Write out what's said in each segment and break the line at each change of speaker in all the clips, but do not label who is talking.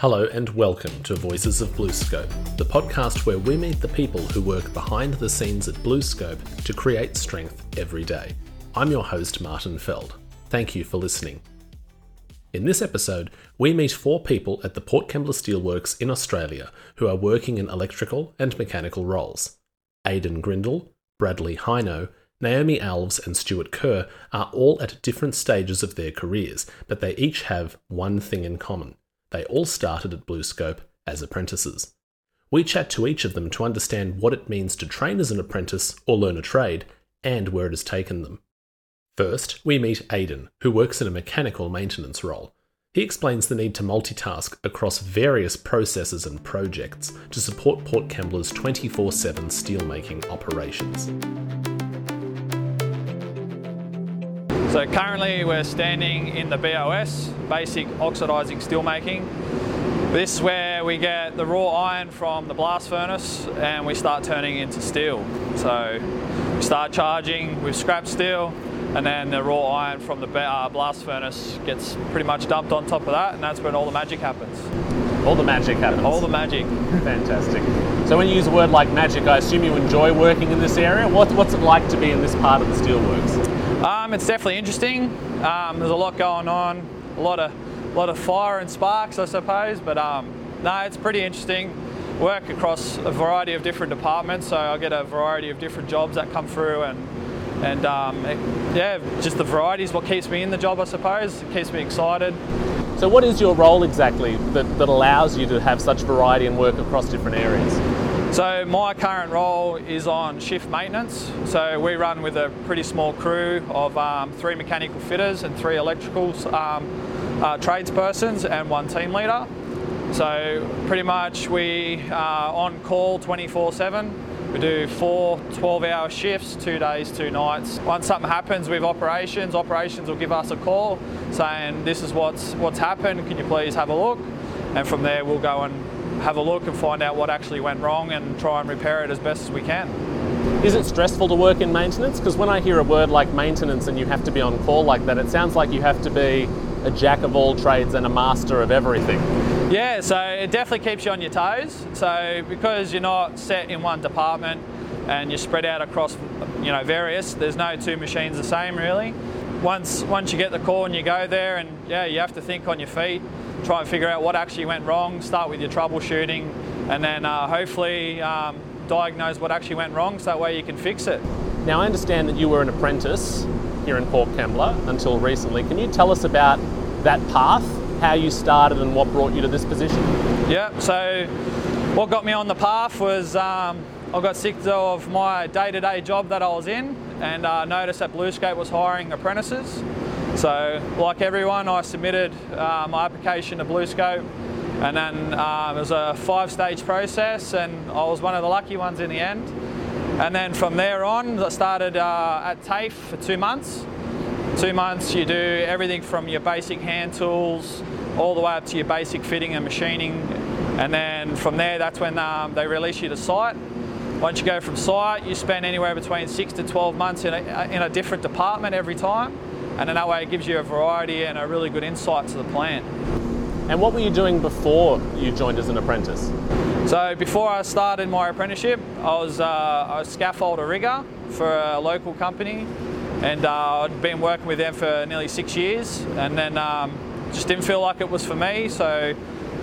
Hello and welcome to Voices of BlueScope, the podcast where we meet the people who work behind the scenes at BlueScope to create strength every day. I'm your host, Martin Feld. Thank you for listening. In this episode, we meet four people at the Port Kembla Steelworks in Australia who are working in electrical and mechanical roles. Aidan Grindle, Bradley Heino, Naomi Alves, and Stuart Kerr are all at different stages of their careers, but they each have one thing in common they all started at BlueScope as apprentices. We chat to each of them to understand what it means to train as an apprentice or learn a trade, and where it has taken them. First, we meet Aidan, who works in a mechanical maintenance role. He explains the need to multitask across various processes and projects to support Port Kembla's 24 7 steelmaking operations.
So currently we're standing in the BOS, basic oxidising steelmaking. This is where we get the raw iron from the blast furnace and we start turning into steel. So we start charging with scrap steel and then the raw iron from the uh, blast furnace gets pretty much dumped on top of that and that's when all the magic happens.
All the magic happens.
All the magic.
Fantastic. So when you use a word like magic, I assume you enjoy working in this area. What, what's it like to be in this part of the steelworks?
Um, it's definitely interesting. Um, there's a lot going on, a lot of, a lot of fire and sparks, I suppose. But um, no, it's pretty interesting. Work across a variety of different departments, so I get a variety of different jobs that come through, and and um, it, yeah, just the variety is what keeps me in the job, I suppose. It keeps me excited.
So, what is your role exactly that, that allows you to have such variety and work across different areas?
So my current role is on shift maintenance. So we run with a pretty small crew of um, three mechanical fitters and three electrical um, uh, tradespersons and one team leader. So pretty much we are on call 24/7. We do four 12-hour shifts, two days, two nights. Once something happens with operations, operations will give us a call saying this is what's what's happened. Can you please have a look? And from there we'll go and have a look and find out what actually went wrong and try and repair it as best as we can.
Is it stressful to work in maintenance? Because when I hear a word like maintenance and you have to be on call like that, it sounds like you have to be a jack of all trades and a master of everything.
Yeah, so it definitely keeps you on your toes. So because you're not set in one department and you're spread out across, you know, various, there's no two machines the same really. Once once you get the call and you go there and yeah, you have to think on your feet try and figure out what actually went wrong, start with your troubleshooting, and then uh, hopefully um, diagnose what actually went wrong so that way you can fix it.
Now, I understand that you were an apprentice here in Port Kembla until recently. Can you tell us about that path, how you started, and what brought you to this position?
Yeah, so what got me on the path was um, I got sick of my day to day job that I was in and uh, noticed that BlueScope was hiring apprentices. So, like everyone, I submitted uh, my application to BlueScope, and then um, it was a five-stage process, and I was one of the lucky ones in the end. And then from there on, I started uh, at TAFE for two months. Two months, you do everything from your basic hand tools all the way up to your basic fitting and machining. And then from there, that's when um, they release you to site. Once you go from site, you spend anywhere between six to 12 months in a, in a different department every time and in that way it gives you a variety and a really good insight to the plant.
And what were you doing before you joined as an apprentice?
So before I started my apprenticeship, I was uh, a scaffolder rigger for a local company, and uh, I'd been working with them for nearly six years, and then um, just didn't feel like it was for me, so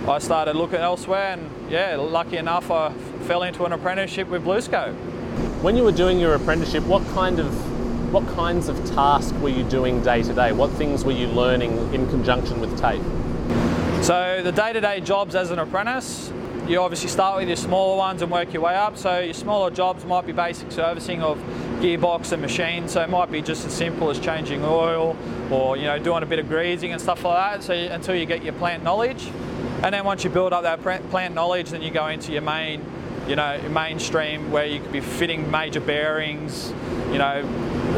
I started looking elsewhere, and yeah, lucky enough, I fell into an apprenticeship with BlueScope.
When you were doing your apprenticeship, what kind of what kinds of tasks were you doing day to day? What things were you learning in conjunction with TAFE?
So, the day to day jobs as an apprentice, you obviously start with your smaller ones and work your way up. So, your smaller jobs might be basic servicing of gearbox and machines. So, it might be just as simple as changing oil or you know doing a bit of greasing and stuff like that. So, until you get your plant knowledge, and then once you build up that plant knowledge, then you go into your main you know, mainstream where you could be fitting major bearings, you know,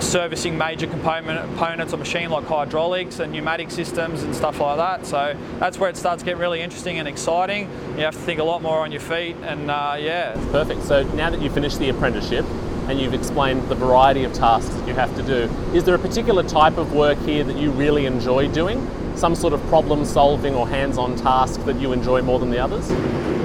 servicing major component, components of machine like hydraulics and pneumatic systems and stuff like that. So that's where it starts to get really interesting and exciting. You have to think a lot more on your feet, and uh, yeah.
Perfect. So now that you've finished the apprenticeship and you've explained the variety of tasks you have to do, is there a particular type of work here that you really enjoy doing? Some sort of problem solving or hands on task that you enjoy more than the others?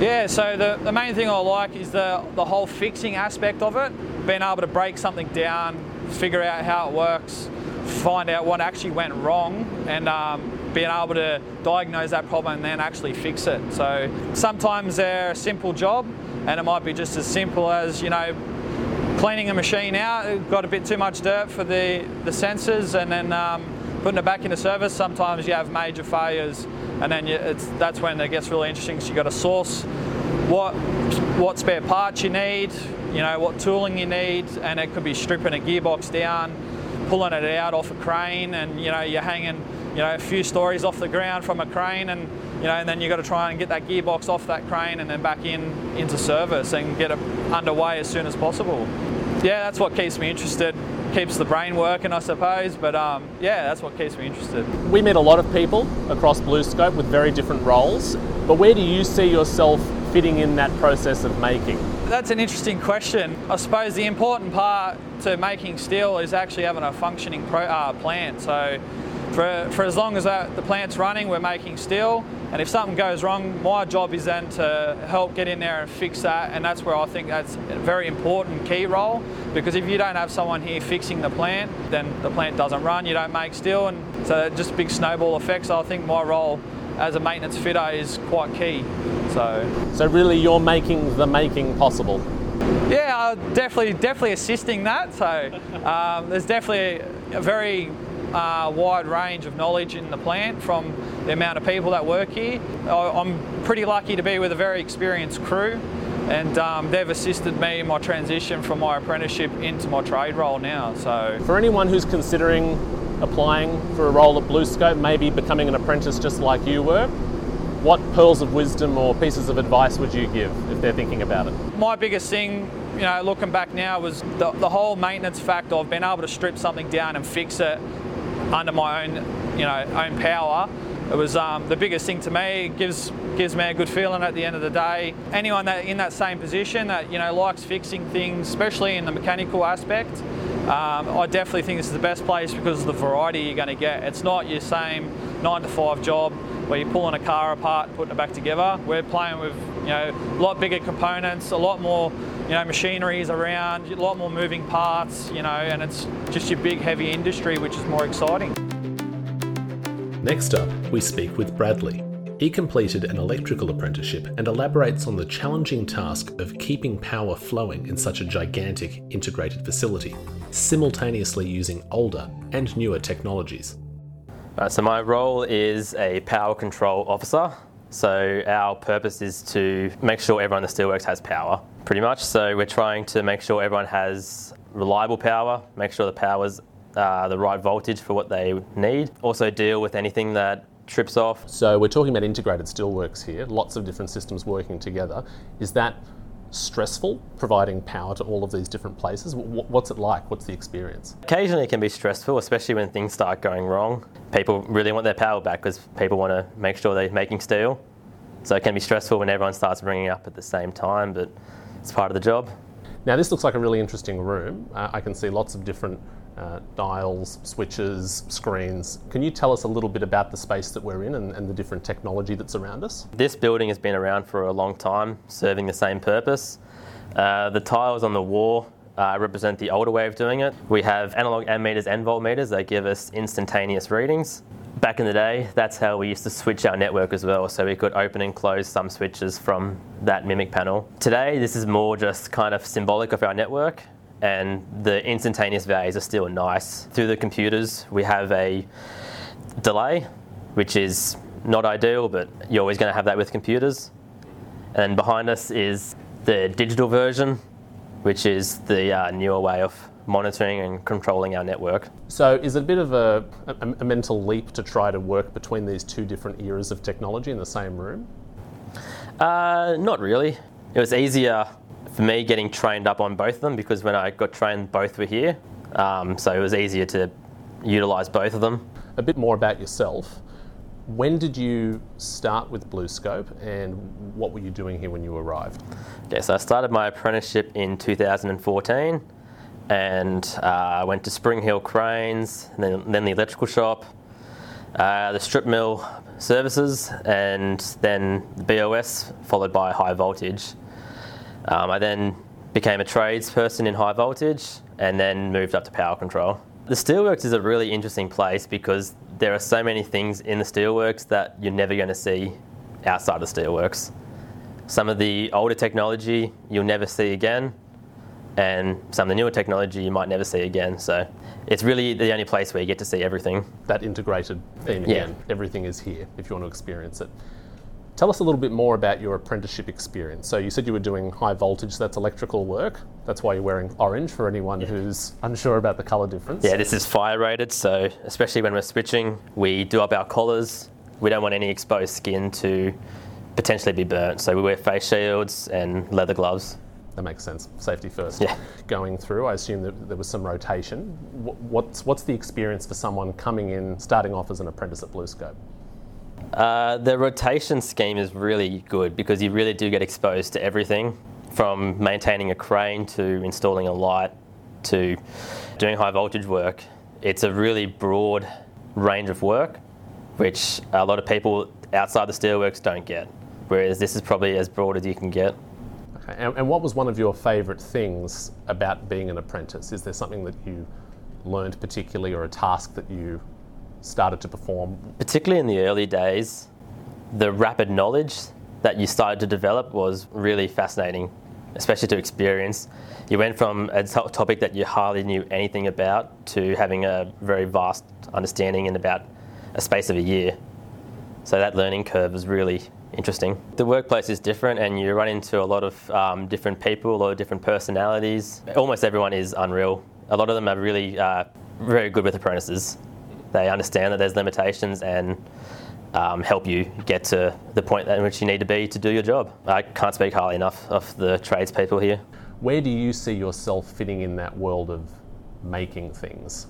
Yeah, so the, the main thing I like is the, the whole fixing aspect of it, being able to break something down, figure out how it works, find out what actually went wrong, and um, being able to diagnose that problem and then actually fix it. So sometimes they're a simple job, and it might be just as simple as, you know, cleaning a machine out, got a bit too much dirt for the, the sensors, and then um, putting it back into service. Sometimes you have major failures, and then you, that's when it gets really interesting. So you got to source what what spare parts you need, you know what tooling you need, and it could be stripping a gearbox down, pulling it out off a crane, and you know you're hanging you know a few stories off the ground from a crane, and you know and then you got to try and get that gearbox off that crane and then back in into service and get it underway as soon as possible. Yeah, that's what keeps me interested keeps the brain working, I suppose. But um, yeah, that's what keeps me interested.
We meet a lot of people across BlueScope with very different roles, but where do you see yourself fitting in that process of making?
That's an interesting question. I suppose the important part to making steel is actually having a functioning pro, uh, plant. So for, for as long as that, the plant's running, we're making steel. And if something goes wrong, my job is then to help get in there and fix that. And that's where I think that's a very important key role. Because if you don't have someone here fixing the plant, then the plant doesn't run, you don't make steel. And so just big snowball effect. So I think my role as a maintenance fitter is quite key. So,
so really, you're making the making possible.
Yeah, definitely, definitely assisting that. So um, there's definitely a very uh, wide range of knowledge in the plant from the amount of people that work here. I'm pretty lucky to be with a very experienced crew and um, they've assisted me in my transition from my apprenticeship into my trade role now. So,
for anyone who's considering applying for a role at BlueScope, maybe becoming an apprentice just like you were, what pearls of wisdom or pieces of advice would you give if they're thinking about it?
My biggest thing, you know, looking back now, was the, the whole maintenance factor of being able to strip something down and fix it under my own, you know, own power. It was um, the biggest thing to me. It gives gives me a good feeling at the end of the day. Anyone that in that same position that you know likes fixing things, especially in the mechanical aspect, um, I definitely think this is the best place because of the variety you're going to get. It's not your same nine to five job where you're pulling a car apart putting it back together. We're playing with you know a lot bigger components, a lot more you know machinery is around, a lot more moving parts, you know, and it's just your big heavy industry, which is more exciting.
Next up, we speak with Bradley. He completed an electrical apprenticeship and elaborates on the challenging task of keeping power flowing in such a gigantic integrated facility, simultaneously using older and newer technologies.
Uh, so my role is a power control officer. So our purpose is to make sure everyone in the steelworks has power, pretty much. So we're trying to make sure everyone has reliable power, make sure the power's uh, the right voltage for what they need. Also deal with anything that trips off.
So we're talking about integrated steelworks here, lots of different systems working together. Is that stressful providing power to all of these different places? What's it like? What's the experience?
Occasionally it can be stressful, especially when things start going wrong. People really want their power back because people want to make sure they're making steel. So it can be stressful when everyone starts ringing up at the same time, but it's part of the job.
Now this looks like a really interesting room. Uh, I can see lots of different uh, dials, switches, screens. Can you tell us a little bit about the space that we're in and, and, the different technology that's around us?
This building has been around for a long time, serving the same purpose. Uh, the tiles on the wall uh, represent the older way of doing it. We have analog ammeters and voltmeters that give us instantaneous readings. Back in the day, that's how we used to switch our network as well, so we could open and close some switches from that mimic panel. Today, this is more just kind of symbolic of our network and the instantaneous values are still nice. Through the computers, we have a delay, which is not ideal, but you're always going to have that with computers. And behind us is the digital version, which is the uh, newer way of monitoring and controlling our network.
So, is it a bit of a, a, a, mental leap to try to work between these two different eras of technology in the same room?
Uh, not really. It was easier for me getting trained up on both of them because when I got trained, both were here. Um, so it was easier to utilise both of them.
A bit more about yourself. When did you start with BlueScope and what were you doing here when you arrived?
Okay, so I started my apprenticeship in 2014 and uh, I went to Spring Hill Cranes, then, then the electrical shop. uh, the strip mill services, and then the BOS, followed by high voltage. Um, I then became a tradesperson in high voltage and then moved up to power control. The steelworks is a really interesting place because there are so many things in the steelworks that you're never going to see outside the steelworks. Some of the older technology you'll never see again, and some of the newer technology you might never see again. So it's really the only place where you get to see everything.
That integrated theme
Yeah.
again. Everything is here if you want to experience it. Tell us a little bit more about your apprenticeship experience. So you said you were doing high voltage, that's electrical work. That's why you're wearing orange for anyone who's unsure about the colour difference.
Yeah, this is fire rated, so especially when we're switching, we do up our collars. We don't want any exposed skin to potentially be burnt, so we wear face shields and leather gloves.
That makes sense. Safety first.
Yeah.
Going through, I assume that there was some rotation. What's, what's the experience for someone coming in, starting off as an apprentice at BlueScope?
Uh, the rotation scheme is really good because you really do get exposed to everything from maintaining a crane to installing a light to doing high voltage work. It's a really broad range of work, which a lot of people outside the steelworks don't get. Whereas this is probably as broad as you can get.
Okay. And, and what was one of your favourite things about being an apprentice? Is there something that you learned particularly or a task that you started to perform?
particularly in the early days, the rapid knowledge that you started to develop was really fascinating, especially to experience. You went from a topic that you hardly knew anything about to having a very vast understanding in about a space of a year. So that learning curve was really interesting. The workplace is different, and you run into a lot of um, different people, a lot of different personalities. Almost everyone is unreal. A lot of them are really uh, very good with apprentices. They understand that there's limitations and um, help you get to the point in which you need to be to do your job. I can't speak highly enough of the tradespeople here.
Where do you see yourself fitting in that world of making things?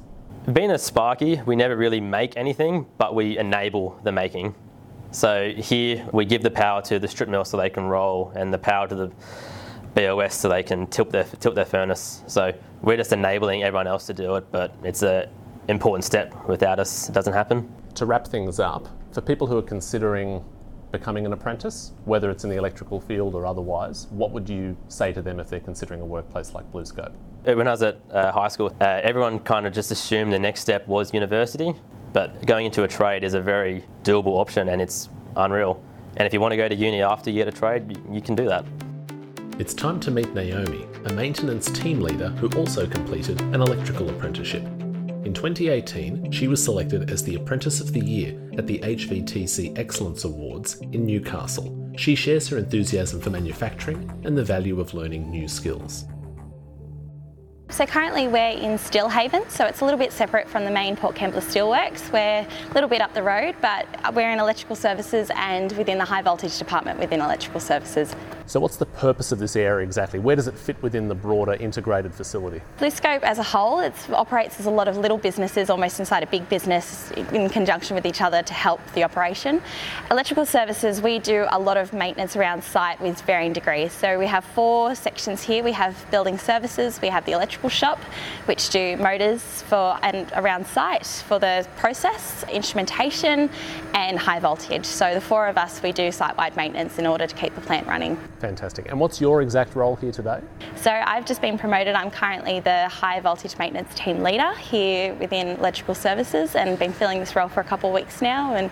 Being a Sparky, we never really make anything, but we enable the making. So here we give the power to the strip mill so they can roll, and the power to the BOS so they can tilt their tilt their furnace. So we're just enabling everyone else to do it, but it's a important step. Without us, it doesn't happen.
To wrap things up, for people who are considering becoming an apprentice, whether it's in the electrical field or otherwise, what would you say to them if they're considering a workplace like BlueScope?
When I was at uh, high school, uh, everyone kind of just assumed the next step was university, but going into a trade is a very doable option and it's unreal. And if you want to go to uni after you get a trade, you, you can do that.
It's time to meet Naomi, a maintenance team leader who also completed an electrical apprenticeship. In 2018, she was selected as the Apprentice of the Year at the HVTC Excellence Awards in Newcastle. She shares her enthusiasm for manufacturing and the value of learning new skills.
So currently we're in Steelhaven, so it's a little bit separate from the main Port Kembla Steelworks. We're a little bit up the road, but we're in electrical services and within the high voltage department within electrical services.
So, what's the purpose of this area exactly? Where does it fit within the broader integrated facility?
BlueScope as a whole, it operates as a lot of little businesses almost inside a big business in conjunction with each other to help the operation. Electrical services, we do a lot of maintenance around site with varying degrees. So we have four sections here. We have building services, we have the electrical shop, which do motors for and around site for the process, instrumentation and high voltage. So the four of us, we do site-wide maintenance in order to keep the plant running.
Fantastic. And what's your exact role here today?
So I've just been promoted. I'm currently the high voltage maintenance team leader here within electrical services and been filling this role for a couple of weeks now and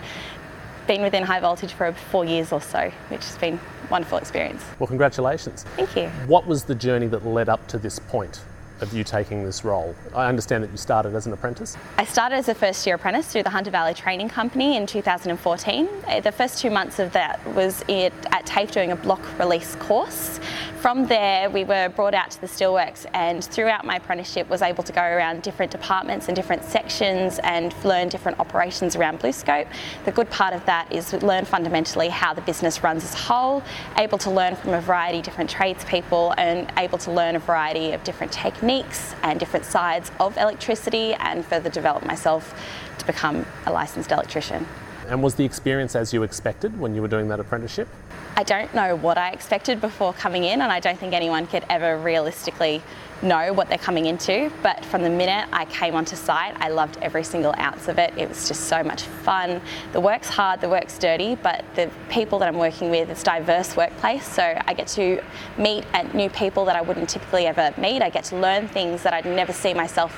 been within high voltage for four years or so, which has been a wonderful experience.
Well, congratulations.
Thank you.
What was the journey that led up to this point of you taking this role? I understand that you started as an apprentice.
I started as a first year apprentice through the Hunter Valley Training Company in 2014. Uh, The first two months of that was at TAFE doing a block release course. From there, we were brought out to the steelworks, and throughout my apprenticeship, was able to go around different departments and different sections and learn different operations around BlueScope. The good part of that is learn fundamentally how the business runs as a whole, able to learn from a variety of different tradespeople, and able to learn a variety of different techniques and different sides of electricity, and further develop myself to become a licensed electrician.
And was the experience as you expected when you were doing that apprenticeship?
I don't know what I expected before coming in, and I don't think anyone could ever realistically know what they're coming into. But from the minute I came onto site, I loved every single ounce of it. It was just so much fun. The work's hard, the work's dirty, but the people that I'm working with, it's a diverse workplace. So I get to meet new people that I wouldn't typically ever meet. I get to learn things that I'd never see myself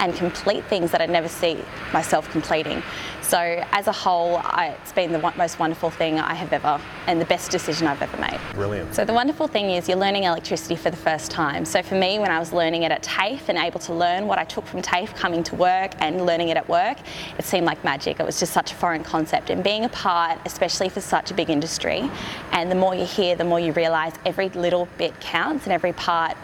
and complete things that I'd never see myself completing. So as a whole, I, it's been the most wonderful thing I have ever, and the best decision I've ever made.
Brilliant.
So the wonderful thing is you're learning electricity for the first time. So for me, when I was learning it at TAFE and able to learn what I took from TAFE coming to work and learning it at work, it seemed like magic. It was just such a foreign concept. And being a part, especially for such a big industry, and the more you hear, the more you realise every little bit counts and every part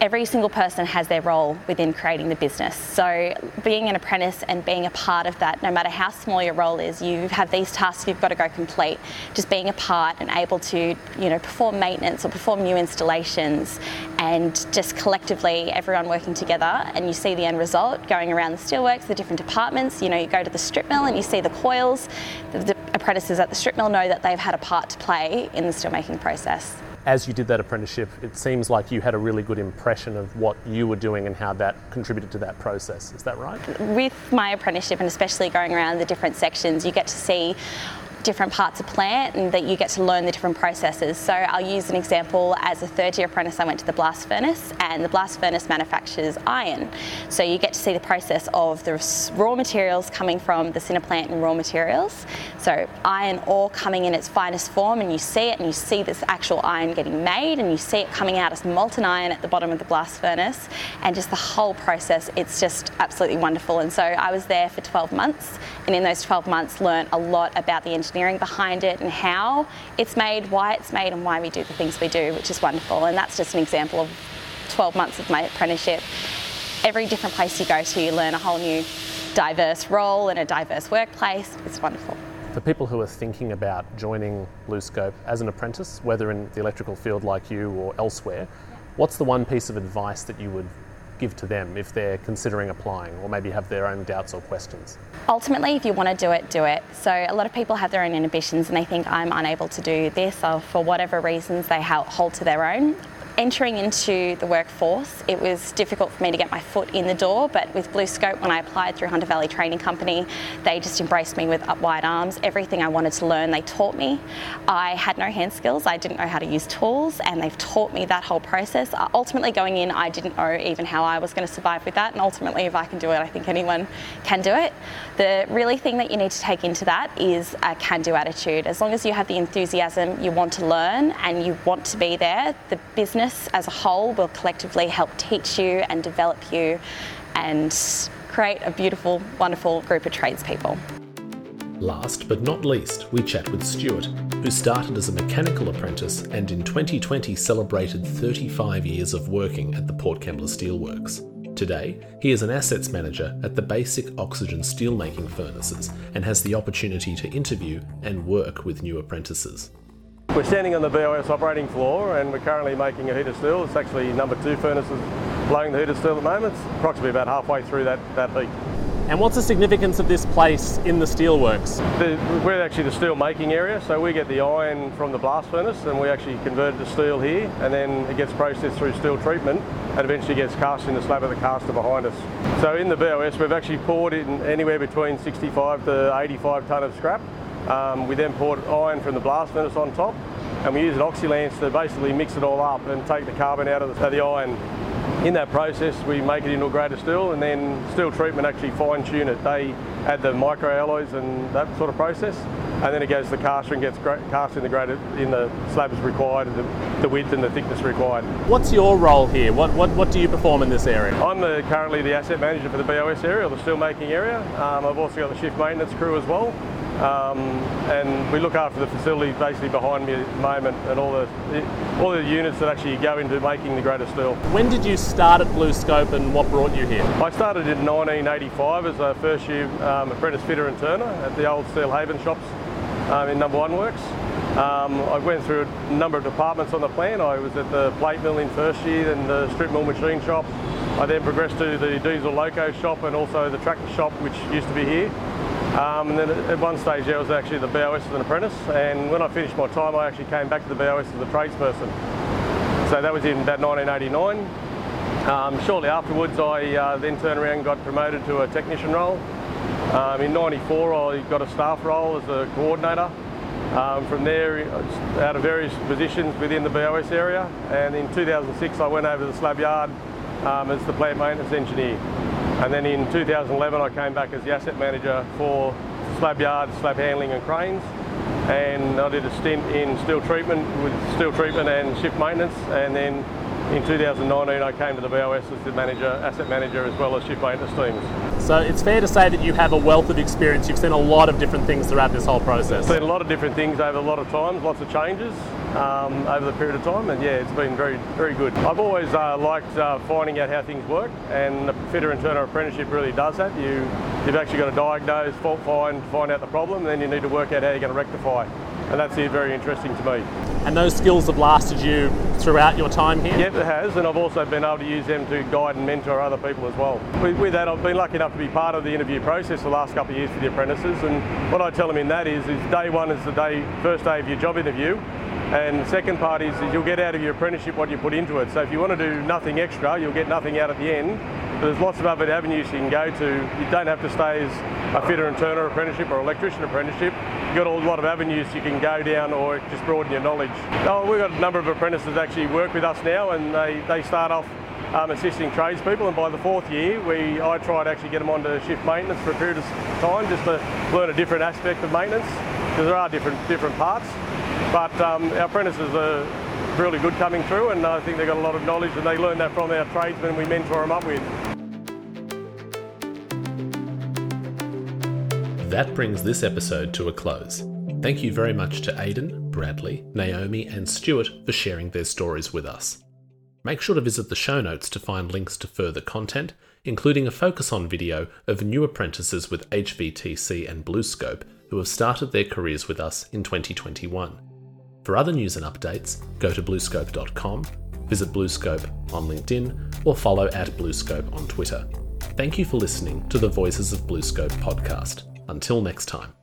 every single person has their role within creating the business. So, being an apprentice and being a part of that, no matter how small your role is, you have these tasks you've got to go complete. Just being a part and able to, you know, perform maintenance or perform new installations, and just collectively everyone working together, and you see the end result going around the steelworks, the different departments. You know, you go to the strip mill and you see the coils. The, the apprentices at the strip mill know that they've had a part to play in the steelmaking process
as you did that apprenticeship, it seems like you had a really good impression of what you were doing and how that contributed to that process. Is that right?
With my apprenticeship, and especially going around the different sections, you get to see different parts of plant and that you get to learn the different processes. So I'll use an example as a third year apprentice I went to the blast furnace and the blast furnace manufactures iron. So you get to see the process of the raw materials coming from the sinter plant and raw materials. So iron ore coming in its finest form and you see it and you see this actual iron getting made and you see it coming out as molten iron at the bottom of the blast furnace and just the whole process it's just absolutely wonderful and so I was there for 12 months and in those 12 months learned a lot about the engineering engineering behind it and how it's made, why it's made, and why we do the things we do, which is wonderful. And that's just an example of 12 months of my apprenticeship. Every different place you go to, you learn a whole new diverse role in a diverse workplace. It's wonderful.
For people who are thinking about joining BlueScope as an apprentice, whether in the electrical field like you or elsewhere, what's the one piece of advice that you would give to them if they're considering applying or maybe have their own doubts or questions?
Ultimately, if you want to do it, do it. So, a lot of people have their own inhibitions and they think I'm unable to do this, or for whatever reasons they hold to their own entering into the workforce, it was difficult for me to get my foot in the door, but with BlueScope, when I applied through Hunter Valley Training Company, they just embraced me with up wide arms. Everything I wanted to learn, they taught me. I had no hand skills, I didn't know how to use tools, and they've taught me that whole process. Uh, ultimately, going in, I didn't know even how I was going to survive with that, and ultimately, if I can do it, I think anyone can do it. The really thing that you need to take into that is a can do attitude. As long as you have the enthusiasm, you want to learn, and you want to be there, the business business as a whole will collectively help teach you and develop you and create a beautiful, wonderful group of tradespeople.
Last but not least, we chat with Stuart, who started as a mechanical apprentice and in 2020 celebrated 35 years of working at the Port Kembla Steelworks. Today, he is an assets manager at the basic oxygen steelmaking furnaces and has the opportunity to interview and work with new apprentices.
We're standing on the BOS operating floor and we're currently making a heater steel. It's actually number two furnaces blowing the heater steel at the moment. It's approximately about halfway through that, that heat.
And what's the significance of this place in the steelworks?
The, we're actually the steel making area, so we get the iron from the blast furnace and we actually convert it to steel here and then it gets processed through steel treatment and eventually gets cast in the slab of the caster behind us. So in the BOS we've actually poured in anywhere between 65 to 85 tonne of scrap um, we then poured iron from the blast furnace on top and we used an oxylance to basically mix it all up and take the carbon out of the, of the iron. In that process, we make it into a grade of steel and then steel treatment actually fine tune it. They add the micro alloys and that sort of process and then it goes to the caster and gets cast in the grade in the slabs required, the, the width and the thickness required.
What's your role here? What, what, what do you perform in this area?
I'm the, currently the asset manager for the BOS area, or the steel making area. Um, I've also got the shift maintenance crew as well. Um, and we look after the facility basically behind me at the moment and all the all the units that actually go into making the greater steel.
When did you start at BlueScope and what brought you here?
I started in 1985 as a first year um, apprentice fitter and turner at the old Steel Haven shops um, in Number One Works. Um, I went through a number of departments on the plant. I was at the plate mill in first year, then the strip mill machine shop. I then progressed to the diesel loco shop and also the tractor shop, which used to be here. Um, and then at one stage I was actually the BOS as an apprentice and when I finished my time I actually came back to the BOS as a tradesperson. So that was in about 1989. Um, shortly afterwards I uh, then turned around and got promoted to a technician role. Um, in 94 I got a staff role as a coordinator. Um, from there, out of various positions within the BOS area, and in 2006 I went over to the slab yard um, as the plant maintenance engineer. And then in 2011 I came back as the asset manager for slab yard, slab handling and cranes. And I did a stint in steel treatment with steel treatment and shift maintenance. And then in 2019 I came to the BOS as the manager, asset manager as well as shift maintenance teams.
So it's fair to say that you have a wealth of experience. You've seen a lot of different things throughout this whole process.
Seen a lot of different things over a lot of times, lots of changes um, over the period of time, and yeah, it's been very, very good. I've always uh, liked uh, finding out how things work, and the fitter and turner apprenticeship really does that. You, you've actually got to diagnose, fault find, find out the problem, and then you need to work out how you're going to rectify and that's very interesting to me.
And those skills have lasted you throughout your time here?
Yep, it has, and I've also been able to use them to guide and mentor other people as well. With, with that, I've been lucky enough to be part of the interview process the last couple of years for the apprentices, and what I tell them in that is, is day one is the day, first day of your job interview, and the second part is, you'll get out of your apprenticeship what you put into it. So if you want to do nothing extra, you'll get nothing out at the end. But there's lots of other avenues you can go to. You don't have to stay as a fitter and turner apprenticeship or electrician apprenticeship. You've got a lot of avenues you can go down or just broaden your knowledge. Oh, we've got a number of apprentices actually work with us now and they, they start off um, assisting tradespeople and by the fourth year we I try to actually get them onto shift maintenance for a period of time just to learn a different aspect of maintenance because there are different different parts but um, our apprentices are really good coming through and I think they've got a lot of knowledge and they learn that from our tradesmen we mentor them up with.
That brings this episode to a close. Thank you very much to Aidan, Bradley, Naomi, and Stuart for sharing their stories with us. Make sure to visit the show notes to find links to further content, including a focus on video of new apprentices with HVTC and BlueScope who have started their careers with us in 2021. For other news and updates, go to bluescope.com, visit BlueScope on LinkedIn, or follow at BlueScope on Twitter. Thank you for listening to the Voices of BlueScope podcast. Until next time.